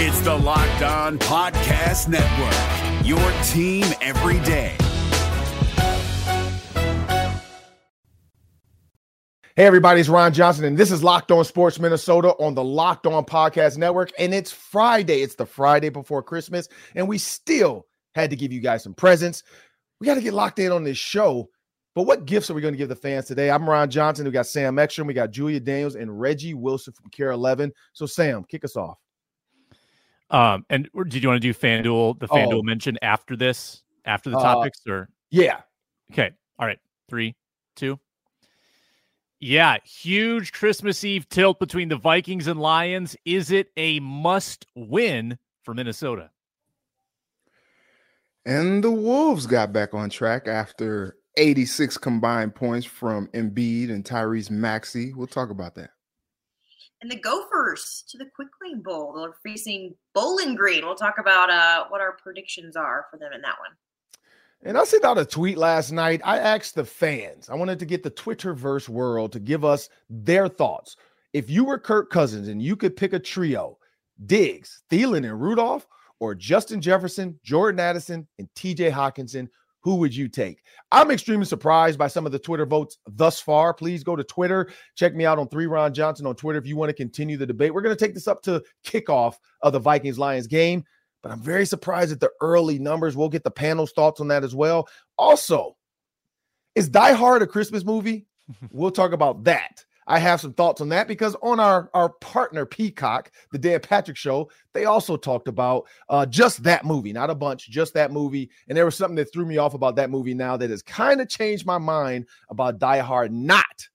It's the Locked On Podcast Network, your team every day. Hey, everybody, it's Ron Johnson, and this is Locked On Sports Minnesota on the Locked On Podcast Network. And it's Friday. It's the Friday before Christmas, and we still had to give you guys some presents. We got to get locked in on this show. But what gifts are we going to give the fans today? I'm Ron Johnson. We got Sam Ekstrom, we got Julia Daniels, and Reggie Wilson from KARE 11. So, Sam, kick us off. Um, and did you want to do FanDuel, the FanDuel oh. mention after this, after the uh, topics, or yeah? Okay, all right, three, two. Yeah, huge Christmas Eve tilt between the Vikings and Lions. Is it a must win for Minnesota? And the Wolves got back on track after 86 combined points from Embiid and Tyrese Maxey. We'll talk about that. And the Gophers to the Quick Lane Bowl. They're facing Bowling Green. We'll talk about uh, what our predictions are for them in that one. And I sent out a tweet last night. I asked the fans, I wanted to get the Twitterverse world to give us their thoughts. If you were Kirk Cousins and you could pick a trio, Diggs, Thielen, and Rudolph, or Justin Jefferson, Jordan Addison, and TJ Hockenson, who would you take? I'm extremely surprised by some of the Twitter votes thus far. Please go to Twitter. Check me out on 3 Ron Johnson on Twitter if you want to continue the debate. We're going to take this up to kickoff of the Vikings Lions game, but I'm very surprised at the early numbers. We'll get the panel's thoughts on that as well. Also, is Die Hard a Christmas movie? we'll talk about that. I have some thoughts on that because on our our partner Peacock, the Dan Patrick Show, they also talked about uh, just that movie, not a bunch, just that movie. And there was something that threw me off about that movie now that has kind of changed my mind about Die Hard not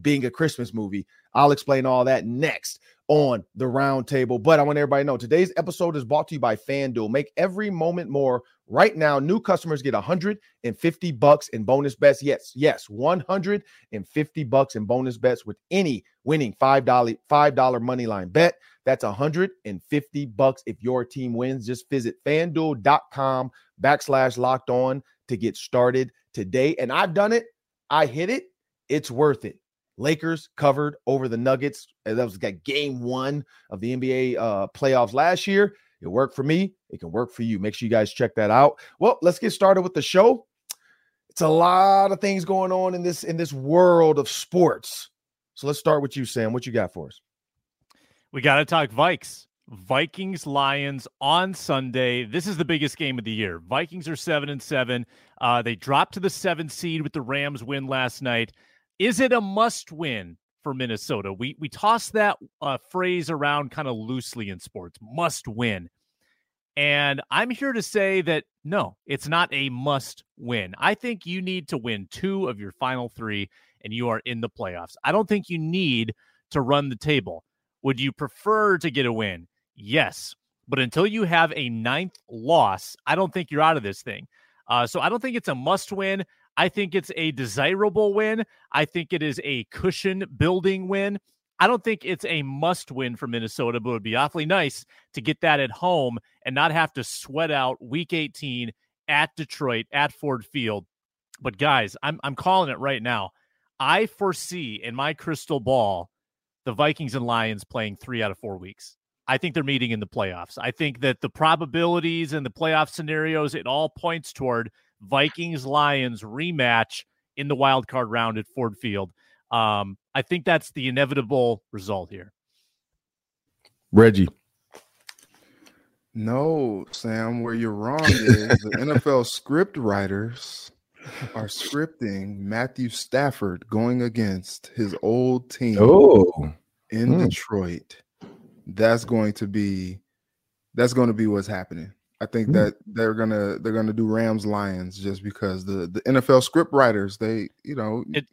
being a Christmas movie. I'll explain all that next on the roundtable. But I want everybody to know today's episode is brought to you by FanDuel. Make every moment more. Right now, new customers get 150 bucks in bonus bets. Yes, yes, 150 bucks in bonus bets with any winning $5 $5 money line bet. That's 150 bucks if your team wins. Just visit fanduel.com backslash locked on to get started today. And I've done it. I hit it. It's worth it. Lakers covered over the Nuggets. That was game one of the NBA uh, playoffs last year. It worked for me. It can work for you. Make sure you guys check that out. Well, let's get started with the show. It's a lot of things going on in this in this world of sports. So let's start with you, Sam. What you got for us? We got to talk Vikes. Vikings Lions on Sunday. This is the biggest game of the year. Vikings are seven and seven. Uh, they dropped to the seventh seed with the Rams win last night. Is it a must win for Minnesota? We we toss that uh, phrase around kind of loosely in sports. Must win. And I'm here to say that no, it's not a must win. I think you need to win two of your final three and you are in the playoffs. I don't think you need to run the table. Would you prefer to get a win? Yes. But until you have a ninth loss, I don't think you're out of this thing. Uh, so I don't think it's a must win. I think it's a desirable win. I think it is a cushion building win. I don't think it's a must win for Minnesota, but it would be awfully nice to get that at home and not have to sweat out week 18 at Detroit at Ford Field. But guys, I'm I'm calling it right now. I foresee in my crystal ball the Vikings and Lions playing 3 out of 4 weeks. I think they're meeting in the playoffs. I think that the probabilities and the playoff scenarios it all points toward Vikings Lions rematch in the wild card round at Ford Field. Um, I think that's the inevitable result here. Reggie. No, Sam, where you're wrong is the NFL script writers are scripting Matthew Stafford going against his old team oh. in hmm. Detroit. That's going to be that's going to be what's happening. I think mm-hmm. that they're gonna they're gonna do Rams Lions just because the the NFL script writers they you know it,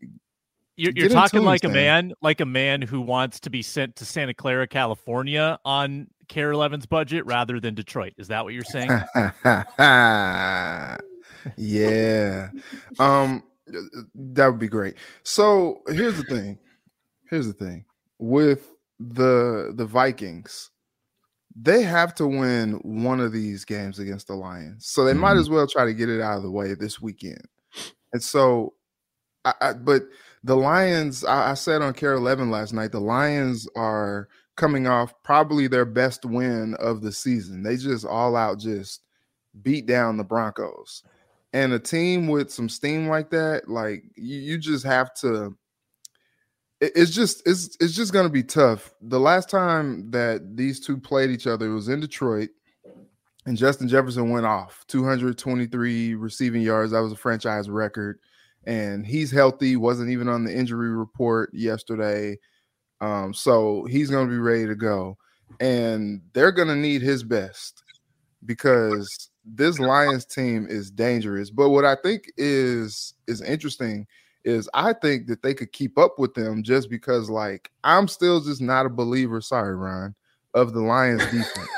you're, you're talking like a man like a man who wants to be sent to Santa Clara, California on KARE 11's budget rather than Detroit. Is that what you're saying? yeah, um, that would be great. So here's the thing. Here's the thing with the the Vikings they have to win one of these games against the Lions. So they mm-hmm. might as well try to get it out of the way this weekend. And so, I, I but the Lions, I, I, said on KARE 11 last night, the Lions are coming off probably their best win of the season. They just all out just beat down the Broncos. And a team with some steam like that, like you, you just have to it's just it's it's just to be tough. The last time that these two played each other was in Detroit and Justin Jefferson went off 223 receiving yards. That was a franchise record. And he's healthy, wasn't even on the injury report yesterday. Um, so he's to be ready to go. And they're to need his best because this Lions team is dangerous. But what I think is is interesting is I think that they could keep up with them just because, like, I'm still just not a believer. Sorry, Ron, of the Lions defense.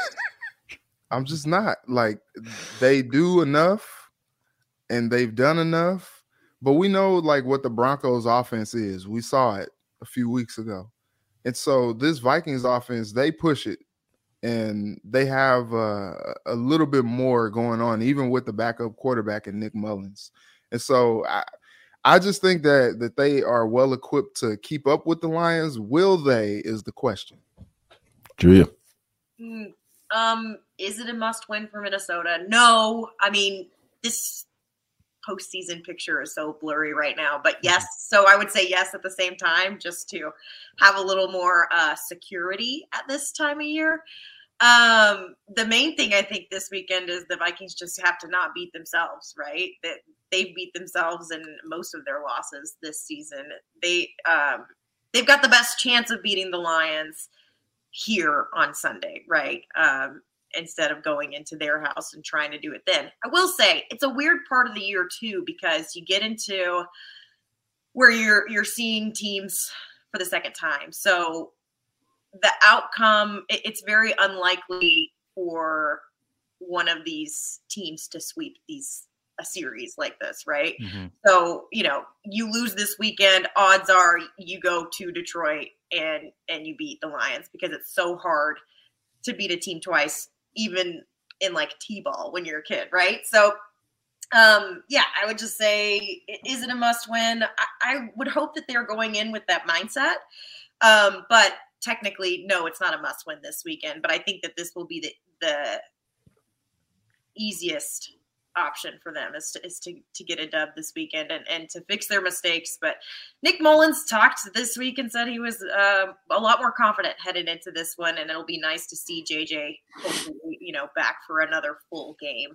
I'm just not like they do enough and they've done enough, but we know like what the Broncos offense is. We saw it a few weeks ago. And so this Vikings offense, they push it and they have uh, a little bit more going on, even with the backup quarterback and Nick Mullens. And so I, I just think that that they are well equipped to keep up with the Lions. Will they? Is the question. Julia. Mm, um, is it a must win for Minnesota? No. I mean, this postseason picture is so blurry right now, but mm-hmm. yes. So I would say yes at the same time, just to have a little more uh, security at this time of year. Um, the main thing I think this weekend is the Vikings just have to not beat themselves, right? That they've beat themselves in most of their losses this season. They um, they've got the best chance of beating the Lions here on Sunday, right? Um, instead of going into their house and trying to do it then. I will say it's a weird part of the year too because you get into where you're you're seeing teams for the second time. So the outcome it, it's very unlikely for one of these teams to sweep these a series like this, right? Mm-hmm. So, you know, you lose this weekend, odds are you go to Detroit and and you beat the Lions because it's so hard to beat a team twice, even in like T-ball when you're a kid, right? So um yeah, I would just say is it a must win? I, I would hope that they're going in with that mindset. Um, but technically, no, it's not a must win this weekend. But I think that this will be the the easiest option for them is to, is to, to get a dub this weekend and, and to fix their mistakes. But Nick Mullens talked this week and said he was uh, a lot more confident headed into this one, and it'll be nice to see JJ, hopefully, you know, back for another full game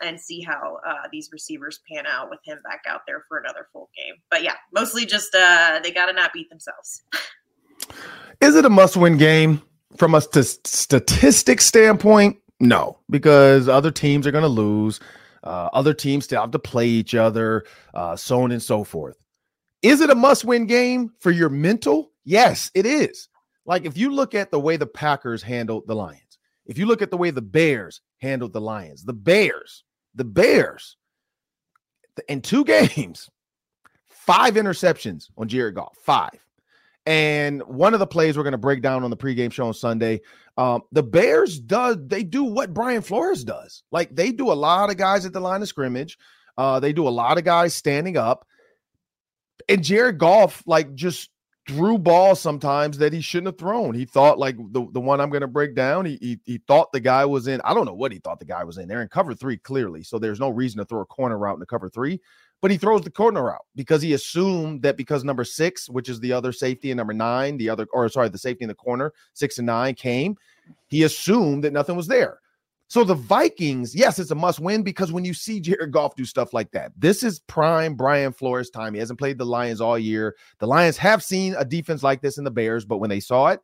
and see how uh, these receivers pan out with him back out there for another full game. But yeah, mostly just uh, they got to not beat themselves. Is it a must-win game from a st- standpoint? No, because other teams are going to lose. Uh, other teams still have to play each other, uh, so on and so forth. Is it a must win game for your mental? Yes, it is. Like if you look at the way the Packers handled the Lions, if you look at the way the Bears handled the Lions, the Bears, the Bears in two games, five interceptions on Jared Goff, five. And one of the plays we're going to break down on the pregame show on Sunday um, the Bears does they do what Brian Flores does. Like they do a lot of guys at the line of scrimmage. Uh, they do a lot of guys standing up. And Jared Goff like just threw balls sometimes that he shouldn't have thrown. He thought like the, the one I'm going to break down. He, he he thought the guy was in. I don't know what he thought the guy was in. They're in cover three clearly, so there's no reason to throw a corner route in the cover three but he throws the corner out because he assumed that because number six, which is the other safety, and number nine, the other, or sorry, the safety in the corner, six and nine came, he assumed that nothing was there. So the Vikings, yes, it's a must win because when you see Jared Goff do stuff like that, this is prime Brian Flores time. He hasn't played the Lions all year. The Lions have seen a defense like this in the Bears, but when they saw it,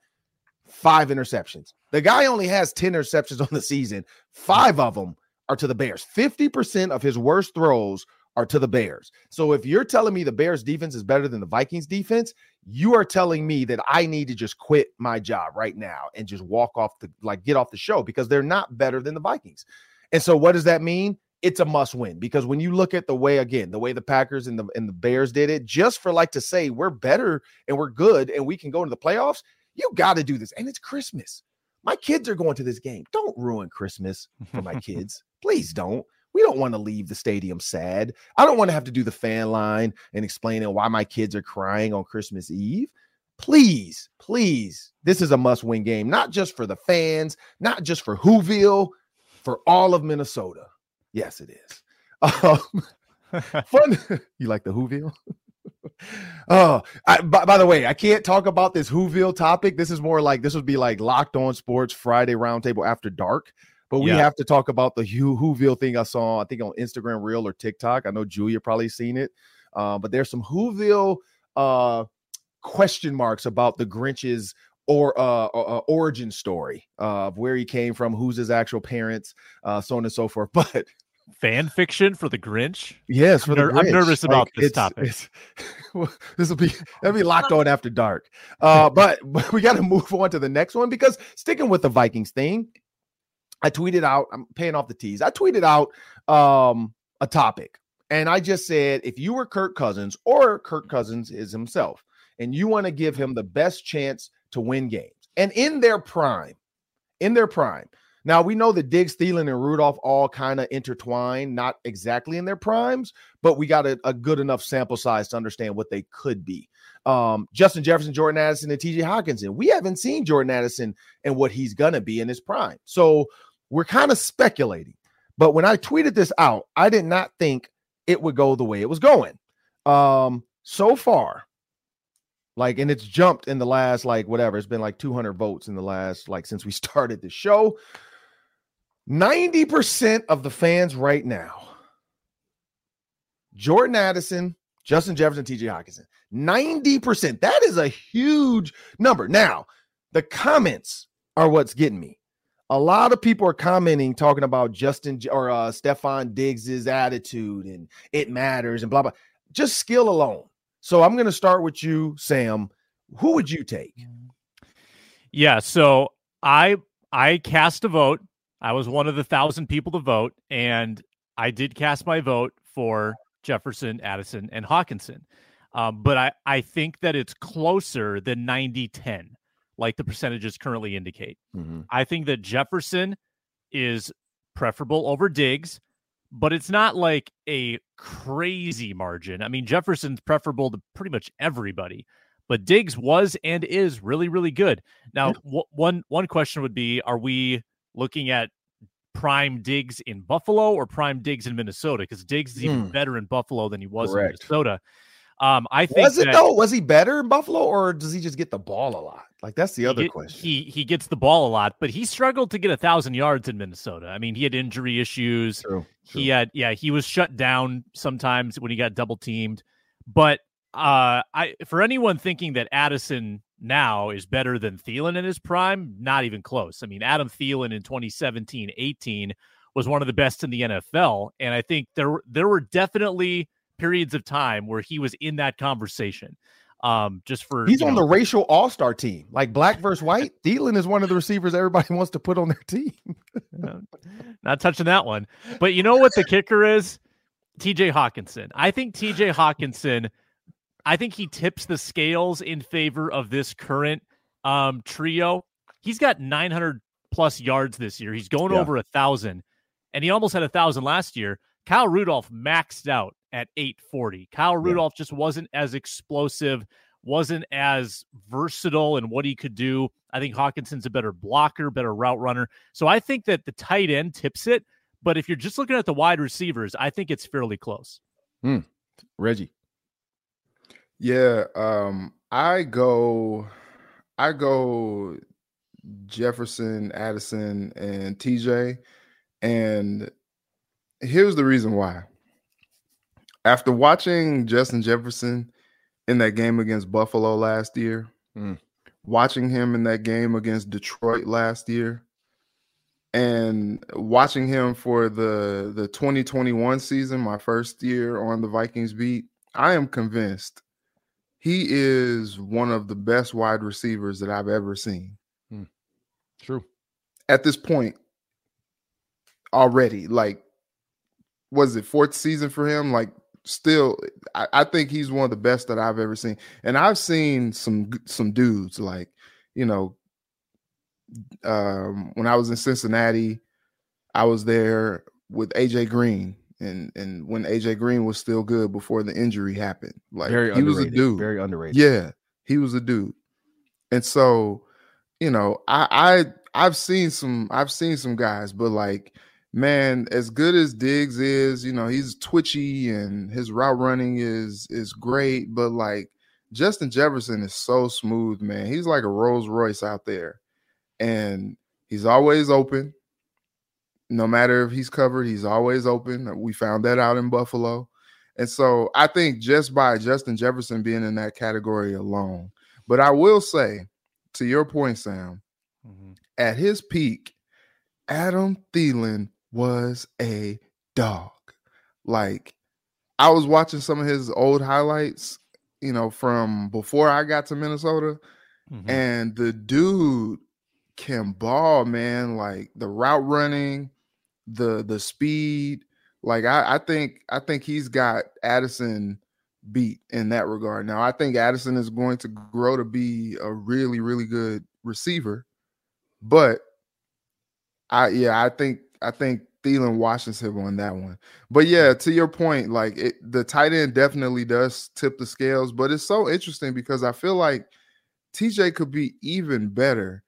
five interceptions. The guy only has 10 interceptions on the season. Five of them are to the Bears. 50% of his worst throws are to the Bears. So if you're telling me the Bears defense is better than the Vikings defense, you are telling me that I need to just quit my job right now and just walk off the like get off the show because they're not better than the Vikings. And so what does that mean? It's a must win because when you look at the way again, the way the Packers and the and the Bears did it, just for like to say we're better and we're good and we can go into the playoffs, you got to do this. And it's Christmas. My kids are going to this game. Don't ruin Christmas for my kids. Please don't. We don't want to leave the stadium sad. I don't want to have to do the fan line and explaining why my kids are crying on Christmas Eve. please, please, this is a must-win game, not just for the fans, not just for Whoville, for all of Minnesota. Yes, it is. Um, fun. you like the Whoville? oh, I, by, by, the way, I can't talk about this Whoville topic. This is more like this would be like Locked On Sports Friday Roundtable after dark. But we yeah. have to talk about the Who Whoville thing I saw, I think on Instagram Reel or TikTok. I know Julia probably seen it. Uh, but there's some Whoville uh, question marks about the Grinch's or uh, uh, origin story of where he came from, who's his actual parents, uh, so on and so forth. But fan fiction for the Grinch. Yes, I'm, ner- I'm nervous about this it's, topic. It's, this will be that'll be locked on after dark. Uh, but, but we got to move on to the next one because sticking with the Vikings thing, I tweeted out. I'm paying off the tease. I tweeted out um, a topic, and I just said if you were Kirk Cousins or Kirk Cousins is himself, and you want to give him the best chance to win games, and in their prime, in their prime now we know that Diggs, Thielen, and Rudolph all kind of intertwine, not exactly in their primes, but we got a, a, good enough sample size to understand what they could be. Um, Justin Jefferson, Jordan Addison, and TJ Hockenson. We haven't seen Jordan Addison and what he's gonna be in his prime. So we're kind of speculating. But when I tweeted this out, I did not think it would go the way it was going. Um, so far, like, and it's jumped in the last, like, whatever, it's been like 200 votes in the last, like, since we started the show. 90% of the fans right now, Jordan Addison, Justin Jefferson, TJ Hockenson. 90%. That is a huge number. Now, the comments are what's getting me. A lot of people are commenting, talking about Justin or uh, Stefon Diggs's attitude and it matters and blah, blah. Just skill alone. So I'm going to start with you, Sam. Who would you take? Yeah. So I I cast a vote I was one of the thousand people to vote, and I did cast my vote for Jefferson, Addison, and Hockenson. Um, but I, I think that it's closer than 90 10, like the percentages currently indicate. Mm-hmm. I think that Jefferson is preferable over Diggs, but it's not like a crazy margin. I mean, Jefferson's preferable to pretty much everybody, but Diggs was and is really, really good. Now, w- one one question would be: Are we looking at prime Diggs in Buffalo or prime Diggs in Minnesota because Diggs is even hmm. better in Buffalo than he was Correct. in Minnesota. Um, I think was it that, though? Was he better in Buffalo or does he just get the ball a lot? Like that's the other get, question. He he gets the ball a lot, but he struggled to get a thousand yards in Minnesota. I mean, he had injury issues. True, true. He had yeah, he was shut down sometimes when he got double teamed. But uh, I for anyone thinking that Addison now is better than Thielen in his prime, not even close. I mean, Adam Thielen in 2017 18 was one of the best in the NFL. And I think there, there were definitely periods of time where he was in that conversation. Um, just for he's on know, the racial all star team, like black versus white. Thielen is one of the receivers everybody wants to put on their team. not touching that one. But you know what the kicker is? TJ Hockenson. I think TJ Hockenson, I think he tips the scales in favor of this current um, trio. He's got 900 plus yards this year. He's going yeah. over a thousand, and he almost had a thousand last year. Kyle Rudolph maxed out at 840. Kyle Rudolph yeah. just wasn't as explosive, wasn't as versatile in what he could do. I think Hockenson's a better blocker, better route runner. So I think that the tight end tips it. But if you're just looking at the wide receivers, I think it's fairly close. Mm. Reggie. Yeah, um, I go, I go Jefferson, Addison, and TJ, and here's the reason why. After watching Justin Jefferson in that game against Buffalo last year, mm. watching him in that game against Detroit last year, and watching him for the the 2021 season, my first year on the Vikings beat, I am convinced he is one of the best wide receivers that I've ever seen. Hmm. True. At this point, already, like, was it fourth season for him? Like, still, I, I, think he's one of the best that I've ever seen. And I've seen some some dudes like, you know, um, when I was in Cincinnati, I was there with AJ Green and and when AJ Green was still good before the injury happened. Like very he was a dude. Very underrated. Yeah, he was a dude. And so, you know, I I I've seen some I've seen some guys, but like man, as good as Diggs is, you know, he's twitchy and his route running is is great, but like Justin Jefferson is so smooth, man. He's like a Rolls Royce out there. And he's always open. No matter if he's covered, he's always open. We found that out in Buffalo. And so I think just by Justin Jefferson being in that category alone, but I will say, to your point, Sam, mm-hmm. at his peak, Adam Thielen was a dog. Like I was watching some of his old highlights, you know, from before I got to Minnesota, mm-hmm. and the dude can ball, man. Like the route running, the the speed. Like I, I think I think he's got Addison beat in that regard. Now I think Addison is going to grow to be a really really good receiver, but I yeah I think I think Thielen washes him on that one. But yeah, to your point, like it, the tight end definitely does tip the scales. But it's so interesting because I feel like TJ could be even better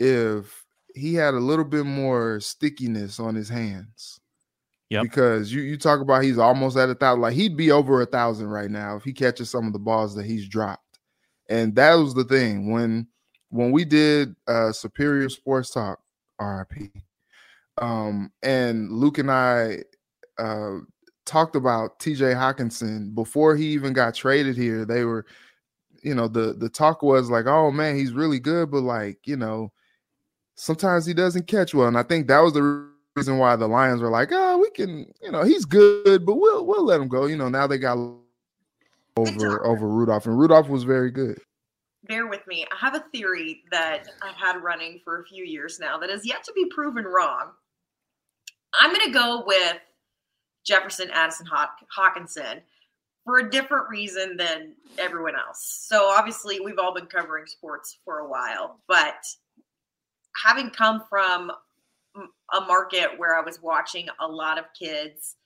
if he had a little bit more stickiness on his hands. Yeah. Because you you talk about he's almost at a thousand, like he'd be over a thousand right now if he catches some of the balls that he's dropped. And that was the thing when when we did uh Superior Sports Talk, RIP. Um, and Luke and I uh talked about TJ Hockenson before he even got traded here. They were, you know, the the talk was like, oh man, he's really good, but like, you know, sometimes he doesn't catch well. And I think that was the reason why the Lions were like, oh, we can, you know, he's good, but we'll we'll let him go. You know, now they got over over Rudolph, and Rudolph was very good. Bear with me. I have a theory that I've had running for a few years now that has yet to be proven wrong. I'm going to go with Jefferson Addison Haw- Hockenson for a different reason than everyone else. So obviously, we've all been covering sports for a while, but having come from a market where I was watching a lot of kids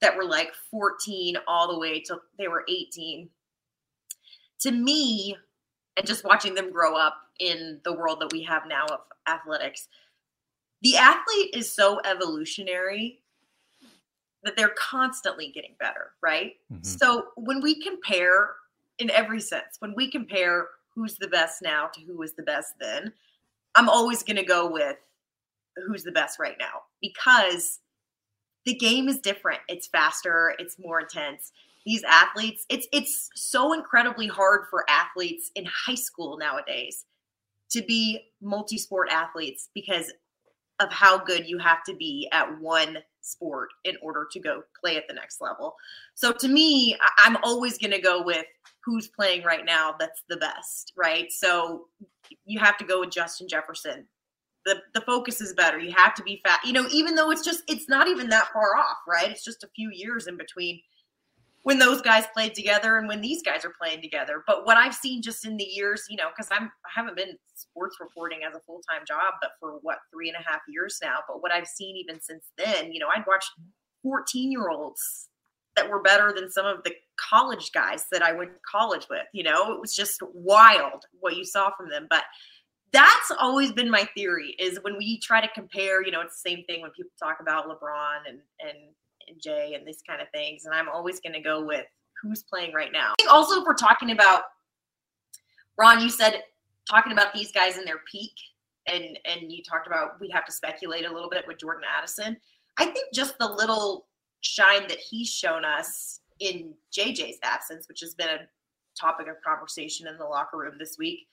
that were like 14 all the way till they were 18. To me, and just watching them grow up in the world that we have now of athletics, the athlete is so evolutionary that they're constantly getting better, right? Mm-hmm. So when we compare in every sense, when we compare who's the best now to who was the best then, I'm always going to go with who's the best right now because the game is different. It's faster, it's more intense. These athletes, it's it's so incredibly hard for athletes in high school nowadays to be multi-sport athletes because of how good you have to be at one sport in order to go play at the next level. So to me, I'm always going to go with who's playing right now that's the best, right? So you have to go with Justin Jefferson. The, the focus is better. You have to be fat. You know, even though it's just it's not even that far off, right? It's just a few years in between when those guys played together and when these guys are playing together. But what I've seen just in the years, you know, because I'm I haven't been sports reporting as a full time job, but for what three and a half years now. But what I've seen even since then, you know, I'd watched 14 year olds that were better than some of the college guys that I went to college with. You know, it was just wild what you saw from them. But that's always been my theory is when we try to compare, you know, it's the same thing when people talk about LeBron and and and Jay and these kind of things. And I'm always going to go with who's playing right now. also, if we're talking about Ron, you said talking about these guys in their peak, and and you talked about we have to speculate a little bit with Jordan Addison. I think just the little shine that he's shown us in JJ's absence, which has been a topic of conversation in the locker room this week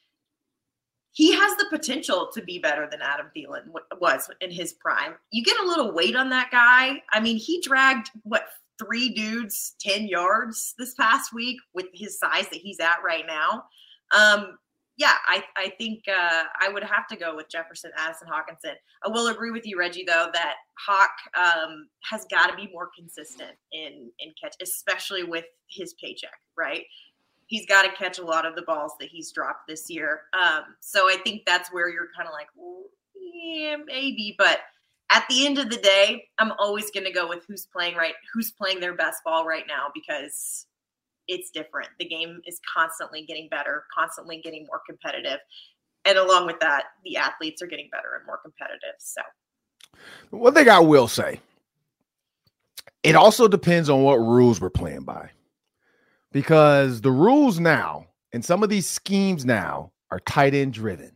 he has the potential to be better than Adam Thielen was in his prime. You get a little weight on that guy. I mean, he dragged what three dudes 10 yards this past week with his size that he's at right now. Um, yeah, I, I think uh, I would have to go with Jefferson Addison Hockenson. I will agree with you, Reggie, though, that Hawk um, has got to be more consistent in in catch, especially with his paycheck, right? He's got to catch a lot of the balls that he's dropped this year. Um, so I think that's where you're kind of like, yeah, maybe. But at the end of the day, I'm always going to go with who's playing right, who's playing their best ball right now because it's different. The game is constantly getting better, constantly getting more competitive. And along with that, the athletes are getting better and more competitive. So, one thing I will say, it also depends on what rules we're playing by. Because the rules now and some of these schemes now are tight end driven.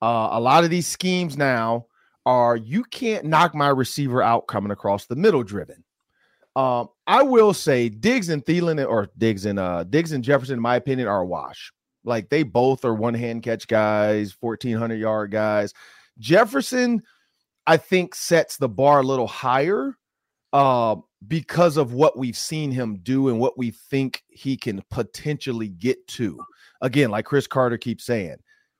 Uh, a lot of these schemes now are you can't knock my receiver out coming across the middle driven. Um, I will say Diggs and Thielen or Diggs and uh Diggs and Jefferson, in my opinion, are a wash. Like they both are one hand catch guys, 1400 yard guys. Jefferson, I think, sets the bar a little higher uh, because of what we've seen him do and what we think he can potentially get to. Again, like Cris Carter keeps saying,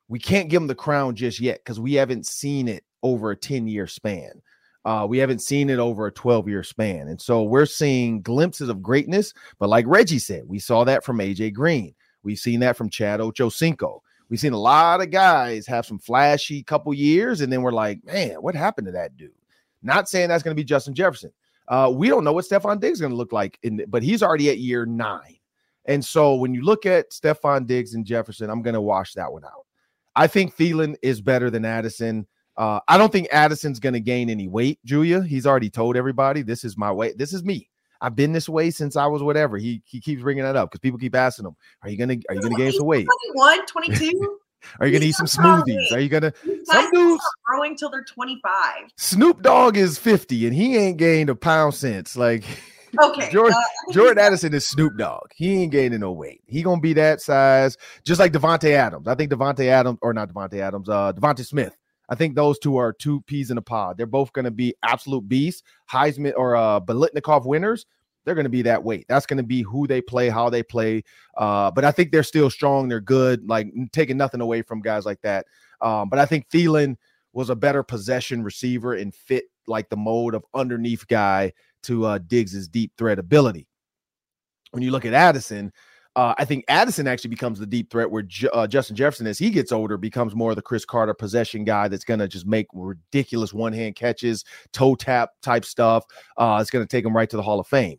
we can't give him the crown just yet because we haven't seen it over a 10 year span. Uh, we haven't seen it over a 12 year span. And so we're seeing glimpses of greatness. But like Reggie said, we saw that from AJ Green. We've seen that from Chad Ochocinco. We've seen a lot of guys have some flashy couple years, and then we're like, man, what happened to that dude? Not saying that's going to be Justin Jefferson. Uh, we don't know what Stefon Diggs is going to look like, in, but he's already at year nine. And so when you look at Stefon Diggs and Jefferson, I'm going to wash that one out. I think Thielen is better than Addison. Uh, I don't think Addison's going to gain any weight, Julia. He's already told everybody this is my way. This is me. I've been this way since I was whatever. He he keeps bringing that up because people keep asking him, "Are you gonna Are you gonna gain some weight? 21, 22? Are you gonna eat some smoothies? Are you gonna some dudes growing till they're 25? Snoop Dogg is 50 and he ain't gained a pound since. Like Okay, Jordan, uh, Jordan Addison is Snoop Dogg. He ain't gaining no weight. He gonna be that size, just like Davante Adams. I think Davante Adams, or not Davante Adams, uh, DeVonta Smith. I think those two are two peas in a pod. They're both going to be absolute beasts, Heisman or uh, Biletnikoff winners. They're going to be that weight. That's going to be who they play, how they play. Uh, but I think they're still strong. They're good. Like taking nothing away from guys like that. Um, but I think Thielen was a better possession receiver and fit like the mode of underneath guy to uh, Diggs's deep threat ability. When you look at Addison, uh, I think Addison actually becomes the deep threat where J- uh, Justin Jefferson, as he gets older, becomes more of the Cris Carter possession guy that's going to just make ridiculous one hand catches, toe tap type stuff. Uh, it's going to take him right to the Hall of Fame.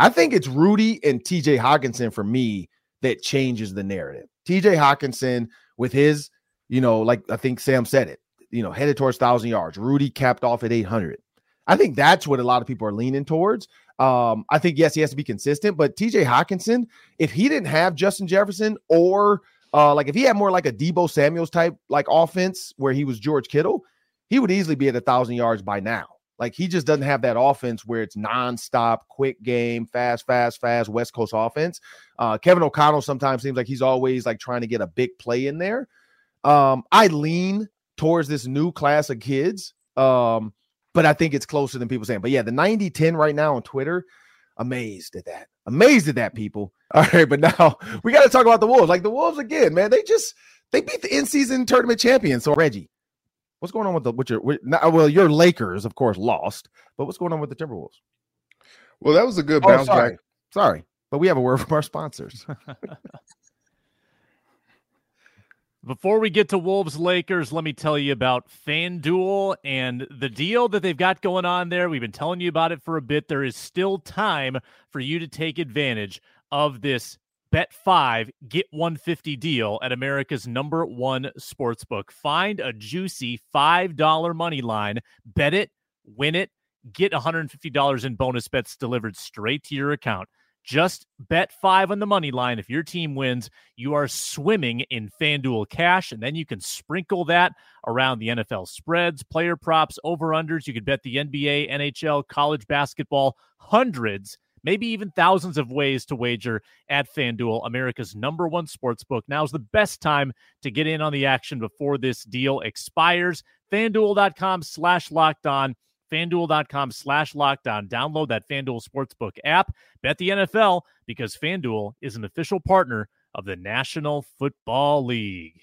I think it's Rudy and TJ Hockenson for me that changes the narrative. TJ Hockenson with his, you know, like I think Sam said it, you know, headed towards 1,000 yards. Rudy capped off at 800. I think that's what a lot of people are leaning towards. Um, I think yes, he has to be consistent, but TJ Hockenson, if he didn't have Justin Jefferson or uh, like if he had more like a Deebo Samuels type like offense where he was George Kittle, he would easily be at a thousand yards by now. Like he just doesn't have that offense where it's nonstop, quick game, fast, fast, fast West Coast offense. Uh, Kevin O'Connell sometimes seems like he's always like trying to get a big play in there. Um, I lean towards this new class of kids. Um, but I think it's closer than people saying. But yeah, the 90 10 right now on Twitter, amazed at that. Amazed at that, people. All right, but now we got to talk about the Wolves. Like the Wolves again, man, they just they beat the in-season tournament champions. So Reggie, what's going on with the with your with, uh, well, your Lakers, of course, lost, but what's going on with the Timberwolves? Well, that was a good oh, bounce sorry. back. Sorry, but we have a word from our sponsors. Before we get to Wolves Lakers, let me tell you about FanDuel and the deal that they've got going on there. We've been telling you about it for a bit. There is still time for you to take advantage of this bet five, get 150 deal at America's number one sportsbook. Find a juicy $5 money line, bet it, win it, get $150 in bonus bets delivered straight to your account. Just bet five on the money line. If your team wins, you are swimming in FanDuel cash, and then you can sprinkle that around the NFL spreads, player props, over unders. You could bet the NBA, NHL, college basketball, hundreds, maybe even thousands of ways to wager at FanDuel, America's number one sports book. Now's the best time to get in on the action before this deal expires. FanDuel.com slash locked on fanduel.com slash lockdown. Download that FanDuel Sportsbook app. Bet the NFL because FanDuel is an official partner of the National Football League.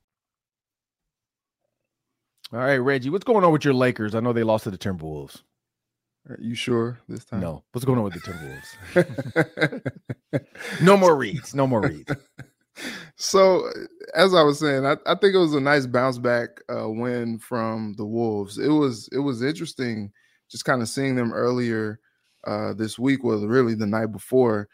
All right, Reggie, what's going on with your Lakers? I know they lost to the Timberwolves. Are you sure this time? No. What's going on with the Timberwolves? no more reads. No more reads. So, as I was saying, I, I think it was a nice bounce back uh, win from the Wolves. It was it was interesting just kind of seeing them earlier uh, this week, was really the night before,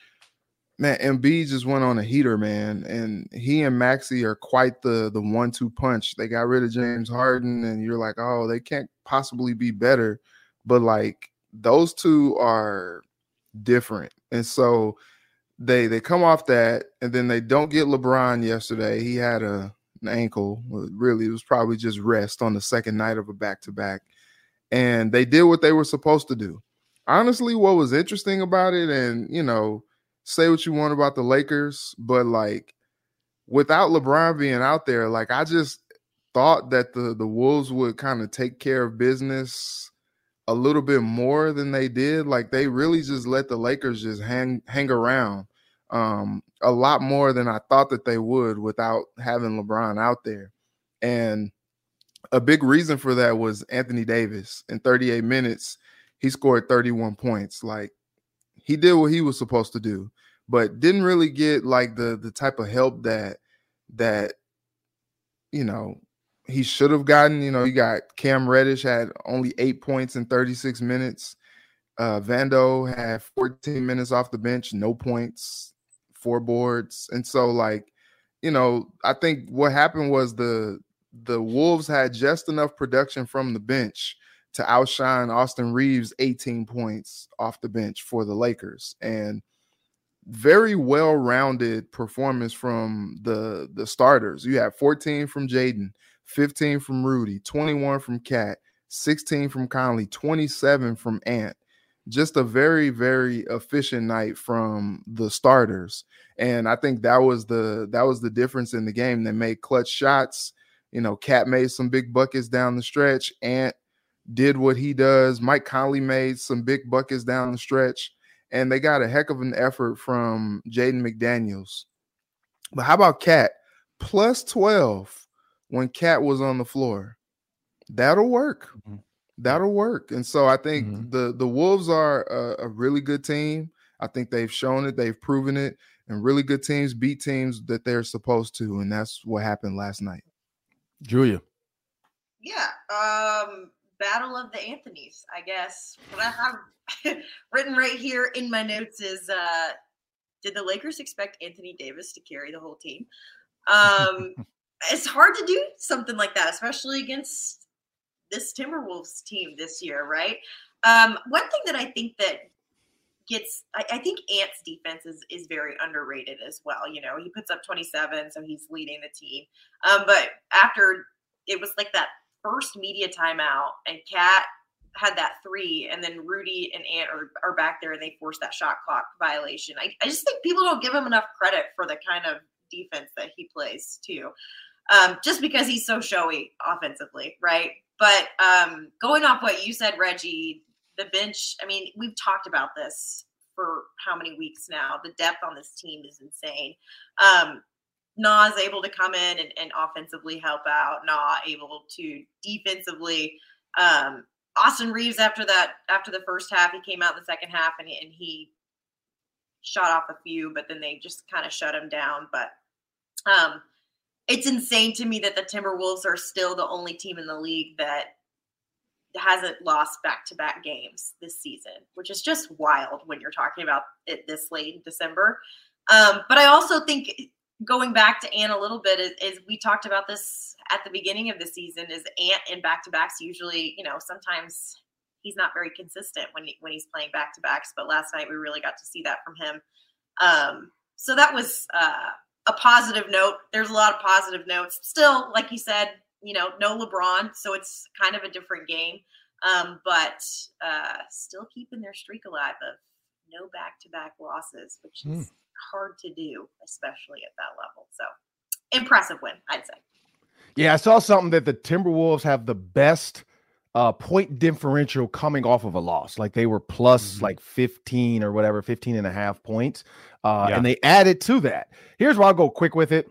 man, Embiid just went on a heater, man, and he and Maxey are quite the the one two punch. They got rid of James Harden, and you're like, oh, they can't possibly be better, but like those two are different, and so they they come off that, and then they don't get LeBron yesterday. He had a an ankle. Really, it was probably just rest on the second night of a back to back, and they did what they were supposed to do. Honestly, what was interesting about it, and you know say what you want about the Lakers, but like without LeBron being out there, like I just thought that the the Wolves would kind of take care of business a little bit more than they did. Like they really just let the Lakers just hang hang around um a lot more than I thought that they would without having LeBron out there. And a big reason for that was Anthony Davis. In 38 minutes, he scored 31 points. Like he did what he was supposed to do, but didn't really get like the the type of help that that you know he should have gotten. You know, you got Cam Reddish had only eight points in 36 minutes. Uh, Vando had 14 minutes off the bench, no points, four boards, and so like you know, I think what happened was the the Wolves had just enough production from the bench to outshine Austin Reaves 18 points off the bench for the Lakers. And very well-rounded performance from the the starters. You have 14 from Jaden, 15 from Rudy, 21 from KAT, 16 from Conley, 27 from Ant. Just a very very efficient night from the starters. And I think that was the that was the difference in the game. They made clutch shots. You know, KAT made some big buckets down the stretch. Ant did what he does. Mike Conley made some big buckets down the stretch, and they got a heck of an effort from Jaden McDaniels. But how about KAT? Plus 12 when KAT was on the floor. That'll work. Mm-hmm. That'll work. And so I think mm-hmm. the the Wolves are a, a really good team. I think they've shown it, they've proven it, and really good teams beat teams that they're supposed to, and that's what happened last night. Julia. Yeah. Um Battle of the Anthonys, I guess. What I have written right here in my notes is uh, Did the Lakers expect Anthony Davis to carry the whole team? Um, it's hard to do something like that, especially against this Timberwolves team this year, right? Um, one thing that I think that gets I, I, think Ant's defense is is very underrated as well. You know, he puts up 27, so he's leading the team. Um, but after it was like that first media timeout, and KAT had that three, and then Rudy and Ant are, are back there and they forced that shot clock violation. I, I just think people don't give him enough credit for the kind of defense that he plays too. Um, just because he's so showy offensively, right? But um, going off what you said, Reggie, the bench, I mean, we've talked about this for how many weeks now. The depth on this team is insane. Um, Naz able to come in and, and offensively help out. Na able to defensively. Um, Austin Reaves after that after the first half, he came out the second half and, and he shot off a few, but then they just kind of shut him down. But um, it's insane to me that the Timberwolves are still the only team in the league that hasn't lost back-to-back games this season, which is just wild when you're talking about it this late in December. Um, but I also think going back to Ant a little bit is, is, we talked about this at the beginning of the season is Ant in back to backs usually you know sometimes he's not very consistent when he, when he's playing back to backs but last night we really got to see that from him um, so that was uh, a positive note. There's a lot of positive notes. Still, like you said, you know, no LeBron, so it's kind of a different game. Um, but uh, still keeping their streak alive of no back-to-back losses, which is mm. Hard to do, especially at that level. So impressive win, I'd say. Yeah, I saw something that the Timberwolves have the best uh, point differential coming off of a loss. Like they were plus mm-hmm. like 15 or whatever, 15 and a half points. Uh, yeah. And they added to that. Here's where I'll go quick with it.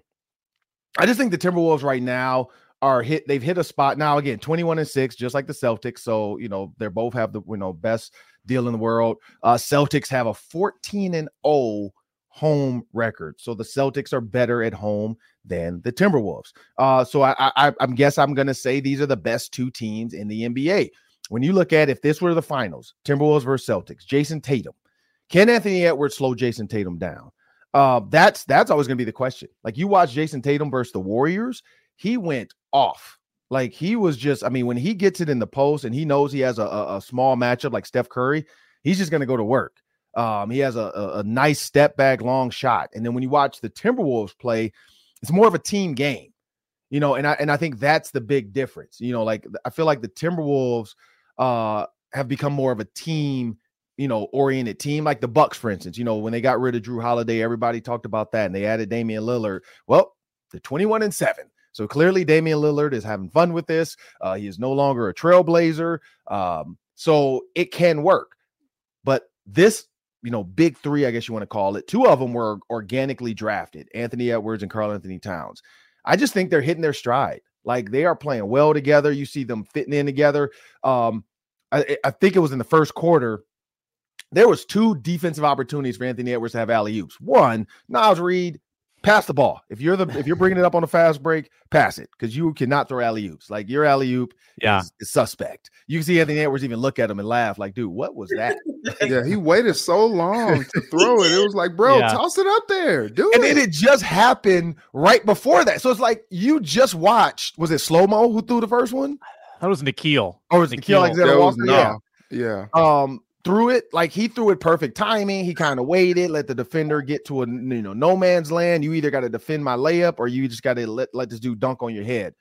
I just think the Timberwolves right now are hit. They've hit a spot now. Again, 21 and six, just like the Celtics. So you know they're both have the you know best deal in the world. Uh, Celtics have a 14 and 0 home record. So the Celtics are better at home than the Timberwolves. Uh, so I, I, I guess I'm going to say these are the best two teams in the NBA. When you look at if this were the finals, Timberwolves versus Celtics, Jayson Tatum, can Anthony Edwards slow Jayson Tatum down? Uh, that's that's always going to be the question. Like you watch Jayson Tatum versus the Warriors, he went off. Like he was just, I mean, when he gets it in the post and he knows he has a, a, a small matchup like Steph Curry, he's just going to go to work. Um, he has a, a, a, nice step back long shot. And then when you watch the Timberwolves play, it's more of a team game, you know, and I and I think that's the big difference. You know, like I feel like the Timberwolves uh have become more of a team, you know, oriented team, like the Bucks, for instance. You know, when they got rid of Jrue Holiday, everybody talked about that, and they added Damian Lillard. Well, they're 21 and 7. So clearly, Damian Lillard is having fun with this. Uh, he is no longer a trailblazer. Um, so it can work. But this, you know, big three, I guess you want to call it, two of them were organically drafted Anthony Edwards and Karl-Anthony Towns. I just think they're hitting their stride. Like they are playing well together. You see them fitting in together. Um, I, I think it was in the first quarter. There was two defensive opportunities for Anthony Edwards to have alley oops. One, Naz Reid pass the ball. If you're the if you're bringing it up on a fast break, pass it because you cannot throw alley oops. Like your alley oop, yeah, is, is, suspect. You can see Anthony Edwards even look at him and laugh, like, dude, what was that? yeah, he waited so long to throw it. It was like, bro, yeah. toss it up there, dude. And then it just happened right before that. So it's like you just watched. Was it slow mo who threw the first one? That was Nickeil. Or was Nickeil Alexander Walker? yeah. Yeah. Um, threw it like he threw it perfect timing. He kind of waited, let the defender get to a you know no man's land. You either got to defend my layup or you just got to let let this dude dunk on your head.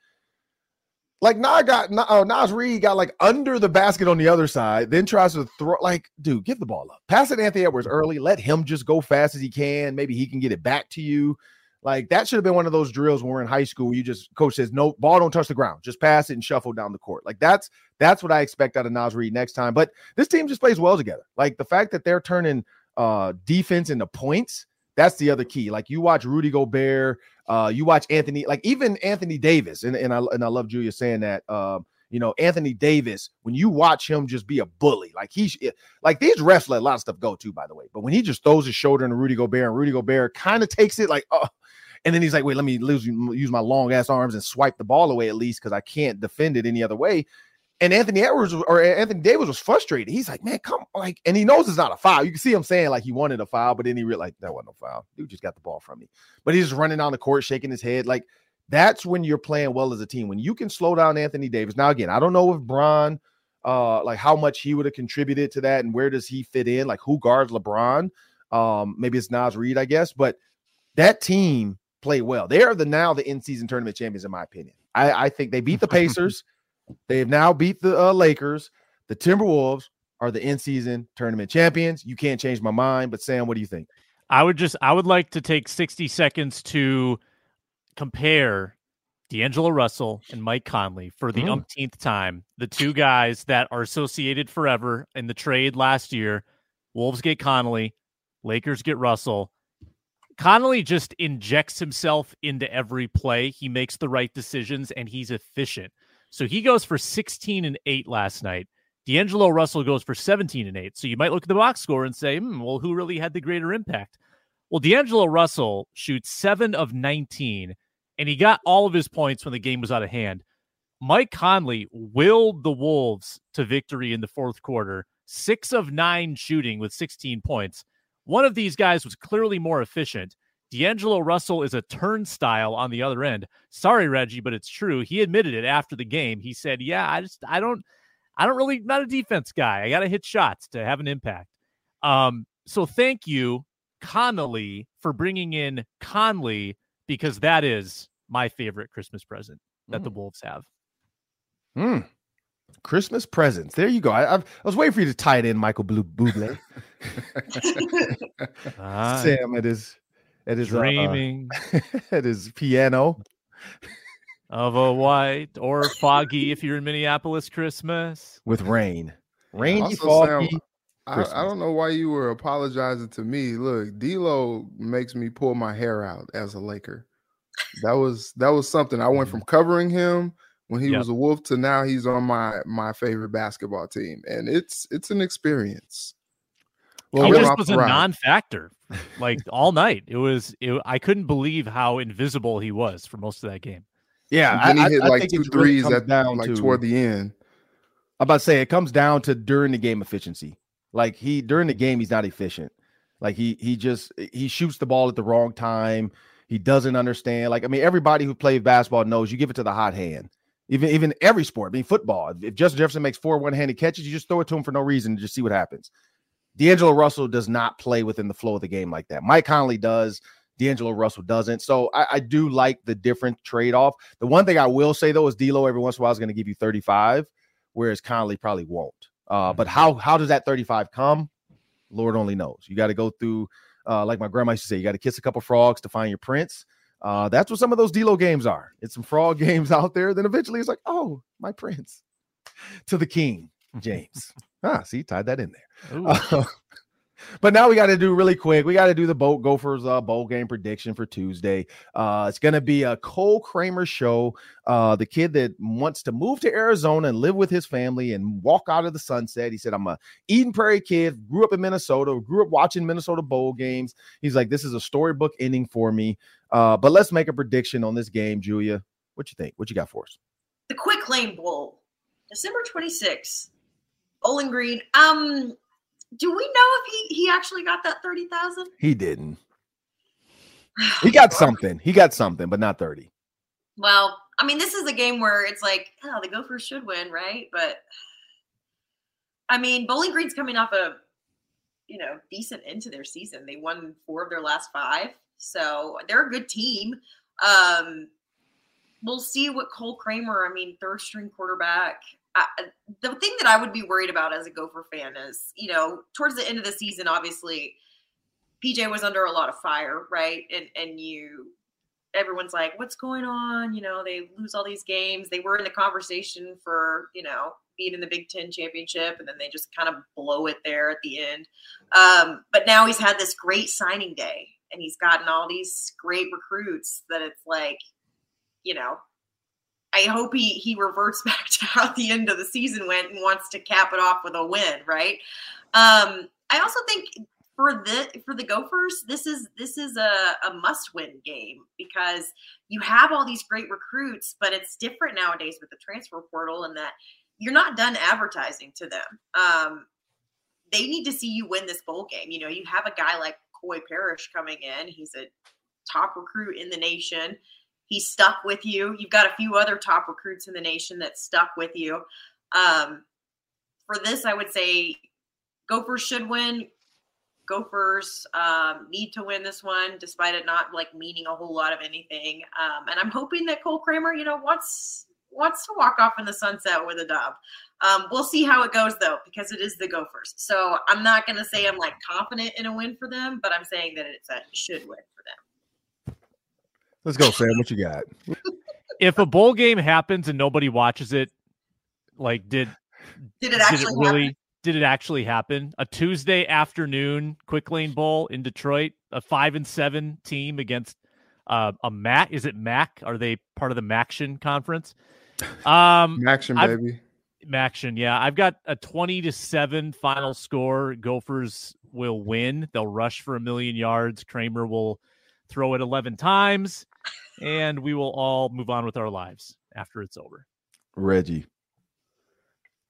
Like Naz got uh, Naz Reid got like under the basket on the other side, then tries to throw like, dude, give the ball up. Pass it Anthony Edwards early. Let him just go fast as he can. Maybe he can get it back to you. Like that should have been one of those drills when we're in high school. you just coach says, no ball, don't touch the ground. Just pass it and shuffle down the court. Like that's that's what I expect out of Naz Reid next time. But this team just plays well together. Like the fact that they're turning uh defense into points, that's the other key. Like you watch Rudy Gobert, uh, you watch Anthony, like even Anthony Davis, and, and I and I love Julia saying that. Um, you know, Anthony Davis, when you watch him just be a bully, like he's like these refs let a lot of stuff go too, by the way. But when he just throws his shoulder into Rudy Gobert and Rudy Gobert kind of takes it like, oh, and then he's like, wait, let me lose, use my long ass arms and swipe the ball away at least because I can't defend it any other way. And Anthony Edwards or Anthony Davis was frustrated. He's like, man, come like, and he knows it's not a foul. You can see him saying like he wanted a foul, but then he realized that wasn't a foul. Dude just got the ball from me. But he's just running down the court, shaking his head. Like that's when you're playing well as a team. When you can slow down Anthony Davis. Now, again, I don't know if Bron, uh, like how much he would have contributed to that and where does he fit in? Like who guards LeBron? Um, maybe it's Naz Reid, I guess, but that team play well. They are the now the in season tournament champions, in my opinion. I, I think they beat the Pacers. they have now beat the uh, Lakers. The Timberwolves are the in season tournament champions. You can't change my mind. But Sam, what do you think? I would just I would like to take 60 seconds to compare D'Angelo Russell and Mike Conley for the mm. umpteenth time. The two guys that are associated forever in the trade last year. Wolves get Conley, Lakers get Russell. Conley just injects himself into every play. He makes the right decisions and he's efficient. So he goes for 16 and 8 last night. D'Angelo Russell goes for 17 and 8. So you might look at the box score and say, hmm, well, who really had the greater impact? Well, D'Angelo Russell shoots 7 of 19, and he got all of his points when the game was out of hand. Mike Conley willed the Wolves to victory in the fourth quarter, 6 of 9 shooting with 16 points. One of these guys was clearly more efficient. D'Angelo Russell is a turnstile on the other end. Sorry, Reggie, but it's true. He admitted it after the game. He said, "Yeah, I just I don't I don't really not a defense guy. I got to hit shots to have an impact." Um, so thank you, Connelly, for bringing in Conley because that is my favorite Christmas present that the Mm. Wolves have. Hmm. Christmas presents. There you go. I, I've- I was waiting for you to tie it in, Michael Blue Bublé. Ah, Sam at his at his uh, dreaming at his piano. of a white or foggy if you're in Minneapolis Christmas. with rain. Rainy, Also, foggy. Sam, I, I don't know why you were apologizing to me. Look, D'Lo makes me pull my hair out as a Laker. That was that was something. I went from covering him when he Yep. was a Wolf to now he's on my my favorite basketball team, and it's it's an experience. Well, he just was a ride. non-factor like all night. It was. It, I couldn't believe how invisible he was for most of that game. yeah, And then I, he hit I, I like think two it really threes at down like to, toward the end. I'm about to say it comes down to during the game efficiency. Like he during the game, he's not efficient. Like he he just he shoots the ball at the wrong time. He doesn't understand. Like I mean, everybody who plays basketball knows you give it to the hot hand. Even even every sport, I mean football. If Justin Jefferson makes four one-handed catches, you just throw it to him for no reason and just see what happens. D'Angelo Russell does not play within the flow of the game like that. Mike Conley does. D'Angelo Russell doesn't. So I, I do like the different trade-off. The one thing I will say though is D'Lo every once in a while is going to give you 35, whereas Conley probably won't. Uh, but how how does that 35 come? Lord only knows. You got to go through, uh, like my grandma used to say, you got to kiss a couple frogs to find your prince. Uh, that's what some of those D'Lo games are. It's some frog games out there. Then eventually it's like, oh, my prince to the king, James. ah, see, tied that in there. Uh, but now we got to do really quick. We got to do the boat Gophers uh, bowl game prediction for Tuesday. Uh, it's going to be a Cole Kramer show. Uh, the kid that wants to move to Arizona and live with his family and walk out of the sunset. He said, "I'm a Eden Prairie kid. Grew up in Minnesota. Grew up watching Minnesota bowl games. He's like, this is a storybook ending for me. Uh, but let's make a prediction on this game, Julia. What you think? What you got for us? the Quick Lane Bowl, December 26th, Bowling Green. Um, do we know if he he actually got that thirty thousand? He didn't. He got something. He got something, but not thirty. Well, I mean, this is a game where it's like, oh, the Gophers should win, right? But I mean, Bowling Green's coming off a you know decent into their season. They won four of their last five, so they're a good team. Um, we'll see what Cole Kramer. I mean, third string quarterback. I, the thing that I would be worried about as a Gopher fan is, you know, towards the end of the season, obviously, PJ was under a lot of fire, right? And and you everyone's like, what's going on? You know, they lose all these games. They were in the conversation for, you know, being in the Big Ten championship, and then they just kind of blow it there at the end. Um, but now he's had this great signing day, and he's gotten all these great recruits that it's like, you know, I hope he he reverts back to how the end of the season went and wants to cap it off with a win, right? Um, I also think for the for the Gophers, this is this is a, a must win game because you have all these great recruits, but it's different nowadays with the transfer portal and that you're not done advertising to them. Um, they need to see you win this bowl game. You know, you have a guy like Koi Perich coming in. He's a top recruit in the nation. He's stuck with you. You've got a few other top recruits in the nation that stuck with you. Um, for this, I would say Gophers should win. Gophers um, need to win this one, despite it not like meaning a whole lot of anything. Um, and I'm hoping that Cole Kramer, you know, wants wants to walk off in the sunset with a dub. Um, we'll see how it goes though, because it is the Gophers. So I'm not going to say I'm like confident in a win for them, but I'm saying that it's a should win for them. Let's go, Sam. What you got? if a bowl game happens and nobody watches it, like did Did it did actually it really happen? did it actually happen? A Tuesday afternoon quick lane bowl in Detroit, a five and seven team against uh, a Mac. Is it Mac? Are they part of the Maction conference? Um, Action, I've- baby. Maction, yeah. I've got a 20 to 7 final score. Gophers will win. They'll rush for a million yards. Kramer will throw it 11 times, and we will all move on with our lives after it's over. Reggie.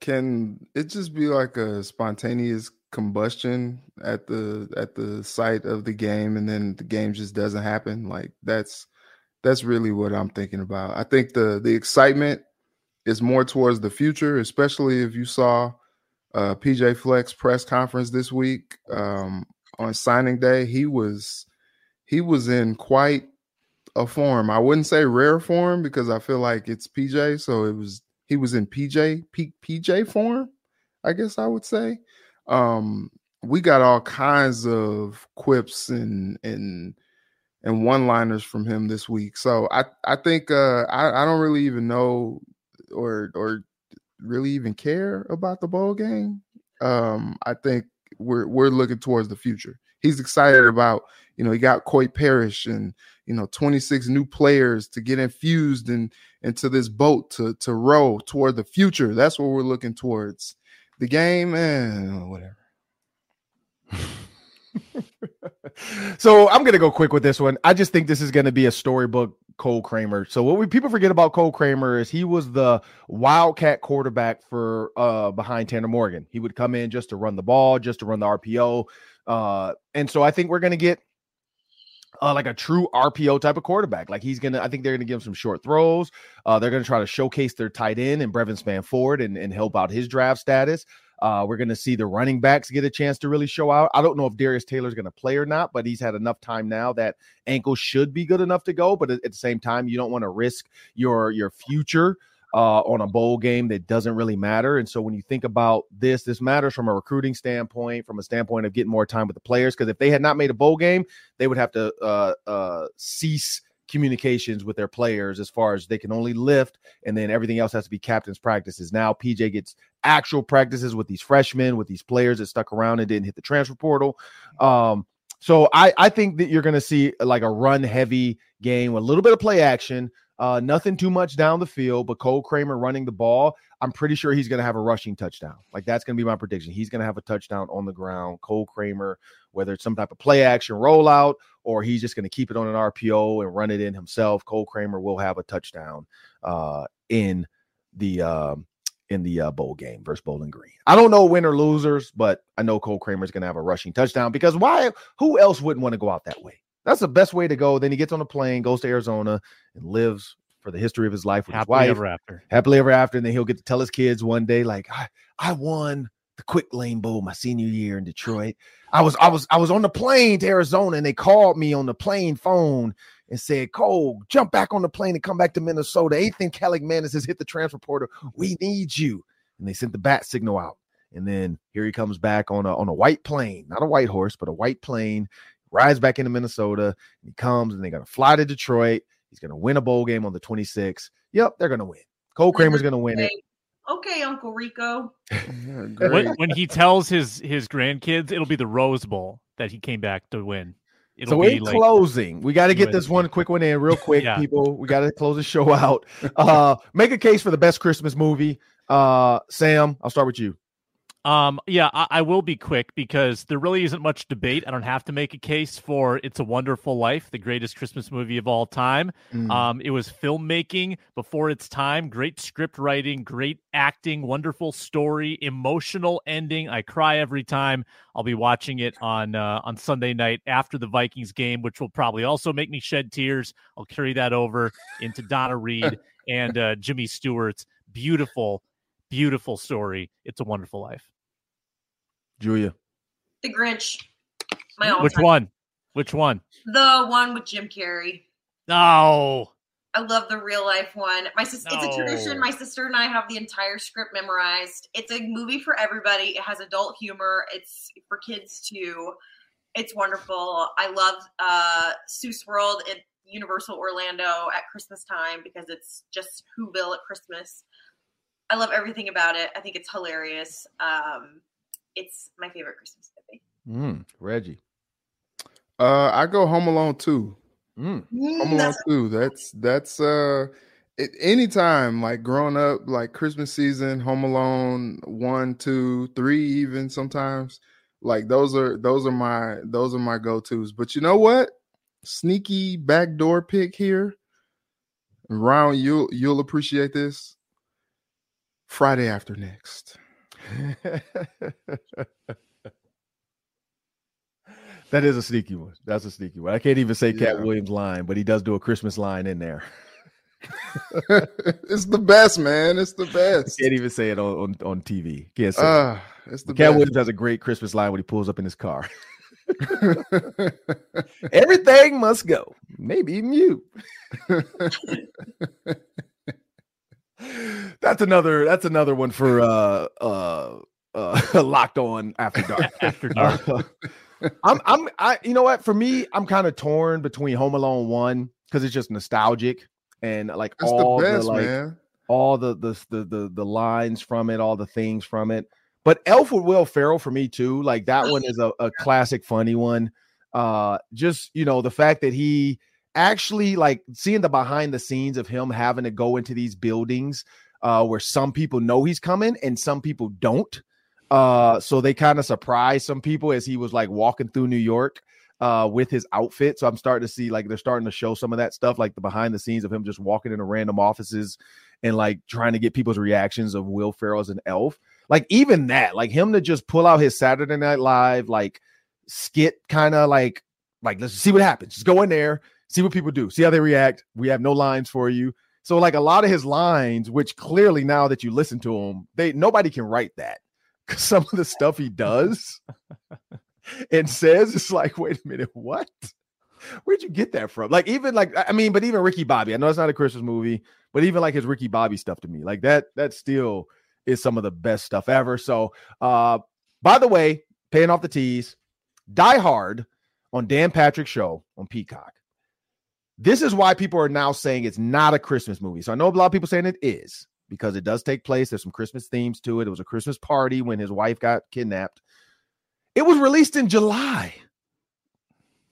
Can it just be like a spontaneous combustion at the at the site of the game and then the game just doesn't happen? Like that's that's really what I'm thinking about. I think the the excitement is more towards the future, especially if you saw uh PJ Fleck's press conference this week um on signing day. He was he was in quite a form. I wouldn't say rare form because I feel like it's PJ. So it was he was in PJ peak PJ form, I guess I would say. Um, we got all kinds of quips and and and one liners from him this week. So I I think uh, I I don't really even know or or really even care about the bowl game. Um, I think we're we're looking towards the future. He's excited about you know he got Koi Perich and you know 26 new players to get infused in, into this boat to to row toward the future. That's what we're looking towards. The game, and eh, whatever. so I'm gonna go quick with this one. I just think this is gonna be a storybook Cole Kramer. So what we people forget about Cole Kramer is he was the wildcat quarterback for uh behind Tanner Morgan. He would come in just to run the ball, just to run the RPO. Uh and so I think we're gonna get uh, like a true RPO type of quarterback. Like he's gonna, I think they're gonna give him some short throws. Uh, they're gonna try to showcase their tight end and Brevyn Spann-Ford and, and help out his draft status. Uh, we're to see the running backs get a chance to really show out. I don't know if Darius Taylor's to play or not, but he's had enough time now that ankle should be good enough to go. But at the same time, you don't want to risk your your future uh, on a bowl game that doesn't really matter. And so when you think about this, this matters from a recruiting standpoint, from a standpoint of getting more time with the players. Because if they had not made a bowl game, they would have to uh, uh, cease communications with their players as far as they can only lift and then everything else has to be captain's practices. Now PJ gets actual practices with these freshmen, with these players that stuck around and didn't hit the transfer portal. Um, so I, I think that you're going to see like a run heavy game, a little bit of play action, uh, nothing too much down the field, but Cole Kramer running the ball. I'm pretty sure he's going to have a rushing touchdown. Like that's going to be my prediction. He's going to have a touchdown on the ground. Cole Kramer, whether it's some type of play action rollout or he's just going to keep it on an RPO and run it in himself. Cole Kramer will have a touchdown uh, in the um, in the uh, bowl game versus Bowling Green. I don't know win or losers, but I know Cole Kramer is going to have a rushing touchdown because why? Who else wouldn't want to go out that way? That's the best way to go. Then he gets on a plane, goes to Arizona, and lives for the history of his life with happily his wife. ever after. Happily ever after, and then he'll get to tell his kids one day, like, I, I won the Quick Lane Bowl my senior year in Detroit. I was I was I was on the plane to Arizona, and they called me on the plane phone and said, Cole, jump back on the plane and come back to Minnesota. Athan Kaliakmanis has hit the transfer portal. We need you. And they sent the bat signal out. And then here he comes back on a on a white plane, not a white horse, but a white plane rides back into Minnesota. He comes and they're going to fly to Detroit. He's going to win a bowl game on the 26th. Yep, they're going to win. Cole Kramer's going to win it. Okay, Uncle Rico. When, when he tells his his grandkids, it'll be the Rose Bowl that he came back to win. It'll So in like closing, we got to get this one quick one in real quick, Yeah. people. We got to close the show out. Uh, make a case for the best Christmas movie. Uh, Sam, I'll start with you. Um, yeah, I, I will be quick because there really isn't much debate. I don't have to make a case for "It's a Wonderful Life," the greatest Christmas movie of all time. Mm. Um, it was filmmaking before its time, great script writing, great acting, wonderful story, emotional ending. I cry every time. I'll be watching it on uh, on Sunday night after the Vikings game, which will probably also make me shed tears. I'll carry that over into Donna Reed and uh, Jimmy Stewart's beautiful, beautiful story. It's a Wonderful Life. Julia. The Grinch. My all Which time. one? Which one? The one with Jim Carrey. No. I love the real life one. My sister, it's a tradition. My sister and I have the entire script memorized. It's a movie for everybody. It has adult humor. It's for kids too. It's wonderful. I love uh, Seuss World at Universal Orlando at Christmas time because it's just Whoville at Christmas. I love everything about it. I think it's hilarious. Um, it's my favorite Christmas movie. Mm, Reggie. Uh, I go Home Alone too. Mm. Home Alone too. That's that's uh, it, anytime like growing up, like Christmas season, Home Alone one, two, three, even sometimes. Like those are those are my those are my go tos. But you know what? Sneaky backdoor pick here. Ron, you'll you'll appreciate this. Friday after next. That is a sneaky one. That's a sneaky one. I can't even say Katt Williams line, but he does do a Christmas line in there. it's the best, man. It's the best. Can't even say it on, on, on TV. Can't say it. Ah, it's the Katt best. Williams has a great Christmas line when he pulls up in his car. Everything must go. Maybe even you. That's another that's another one for uh uh uh locked on after dark. after dark. Uh, I'm I'm I you know what for me I'm kind of torn between Home Alone 1 cuz it's just nostalgic and like That's all the the, like man. all the, the the the the lines from it, all the things from it. But Elf with Will Ferrell for me too. Like that one is a, a classic funny one. Uh just you know the fact that he actually like seeing the behind the scenes of him having to go into these buildings uh where some people know he's coming and some people don't. Uh so they kind of surprised some people as he was like walking through New York uh with his outfit. So I'm starting to see like they're starting to show some of that stuff, like the behind the scenes of him just walking into random offices and like trying to get people's reactions of Will Ferrell as an elf. Like even that, like him to just pull out his Saturday Night Live like skit kind of like like let's see what happens. Just go in there, see what people do, see how they react. We have no lines for you. So like a lot of his lines, which clearly now that you listen to him, they nobody can write that because some of the stuff he does and says it's like, wait a minute, what? Where'd you get that from? Like even like I mean, but even Ricky Bobby. I know it's not a Christmas movie, but even like his Ricky Bobby stuff to me, like that that still is some of the best stuff ever. So, uh, by the way, paying off the tease, Die Hard on Dan Patrick show on Peacock. This is why people are now saying it's not a Christmas movie. So I know a lot of people saying it is because it does take place. There's some Christmas themes to it. It was a Christmas party when his wife got kidnapped. It was released in July.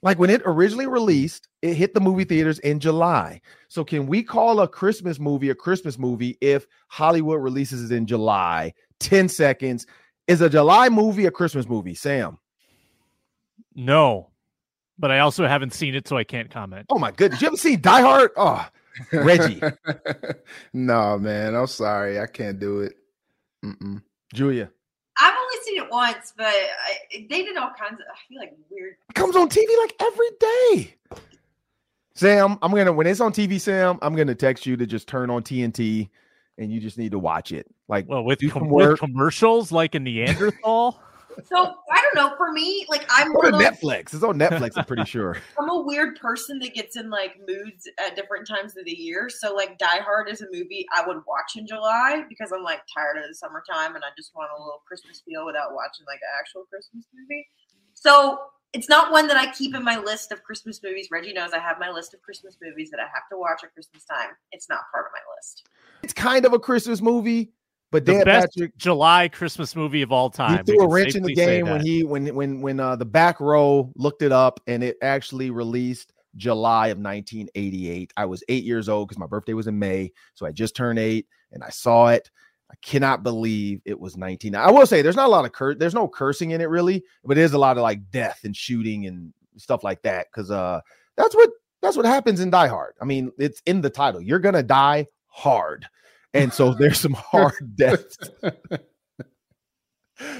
Like when it originally released, it hit the movie theaters in July. So can we call a Christmas movie a Christmas movie if Hollywood releases it in July? 10 seconds. Is a July movie a Christmas movie? Sam. No, but I also haven't seen it, so I can't comment. Oh my goodness. You haven't seen Die Hard? Oh, Reggie. no, man. I'm sorry. I can't do it. Mm-mm. Julia. I've only seen it once, but I, they did all kinds of. I feel like weird. It comes on TV like every day. Sam, I'm gonna when it's on TV, Sam, I'm gonna text you to just turn on TNT and you just need to watch it. Like Well, with, do com- with commercials like a Neanderthal. So I don't know. For me, like I'm Go one to of those, Netflix. It's on Netflix, I'm pretty sure. I'm a weird person that gets in like moods at different times of the year. So like Die Hard is a movie I would watch in July because I'm like tired of the summertime and I just want a little Christmas feel without watching like an actual Christmas movie. So it's not one that I keep in my list of Christmas movies. Reggie knows I have my list of Christmas movies that I have to watch at Christmas time. It's not part of my list. It's kind of a Christmas movie, but the Dan best Patrick July Christmas movie of all time. he threw a wrench in the game when he when when when uh the back row looked it up and it actually released July of 1988. I was eight years old because my birthday was in May, so I just turned eight and I saw it. I cannot believe it was 19. I will say there's not a lot of cur there's no cursing in it really, but it is a lot of like death and shooting and stuff like that because uh that's what that's what happens in Die Hard. I mean, it's in the title. You're gonna die hard. And so there's some hard deaths.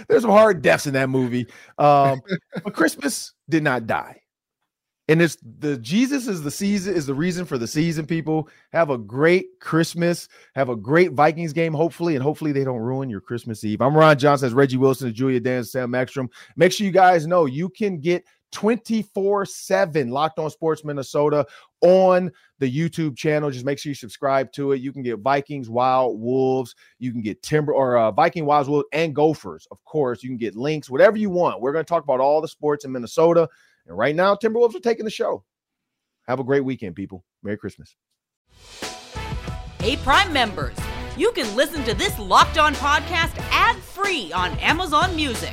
There's some hard deaths in that movie. Um, but Christmas did not die. And it's the Jesus is the season, is the reason for the season, people. Have a great Christmas. Have a great Vikings game, hopefully, and hopefully they don't ruin your Christmas Eve. I'm Ron Johnson, as Reggie Wilson, and Julia Dan, Sam Ekstrom. Make sure you guys know you can get 24 7 Locked On Sports Minnesota on the YouTube channel. Just make sure you subscribe to it. You can get Vikings, Wild, Wolves. You can get Timber or uh, Viking, Wilds, Wolves, and Gophers. Of course, you can get links, whatever you want. We're going to talk about all the sports in Minnesota. And right now, Timberwolves are taking the show. Have a great weekend, people. Merry Christmas. Hey, Prime members, you can listen to this locked on podcast ad free on Amazon Music.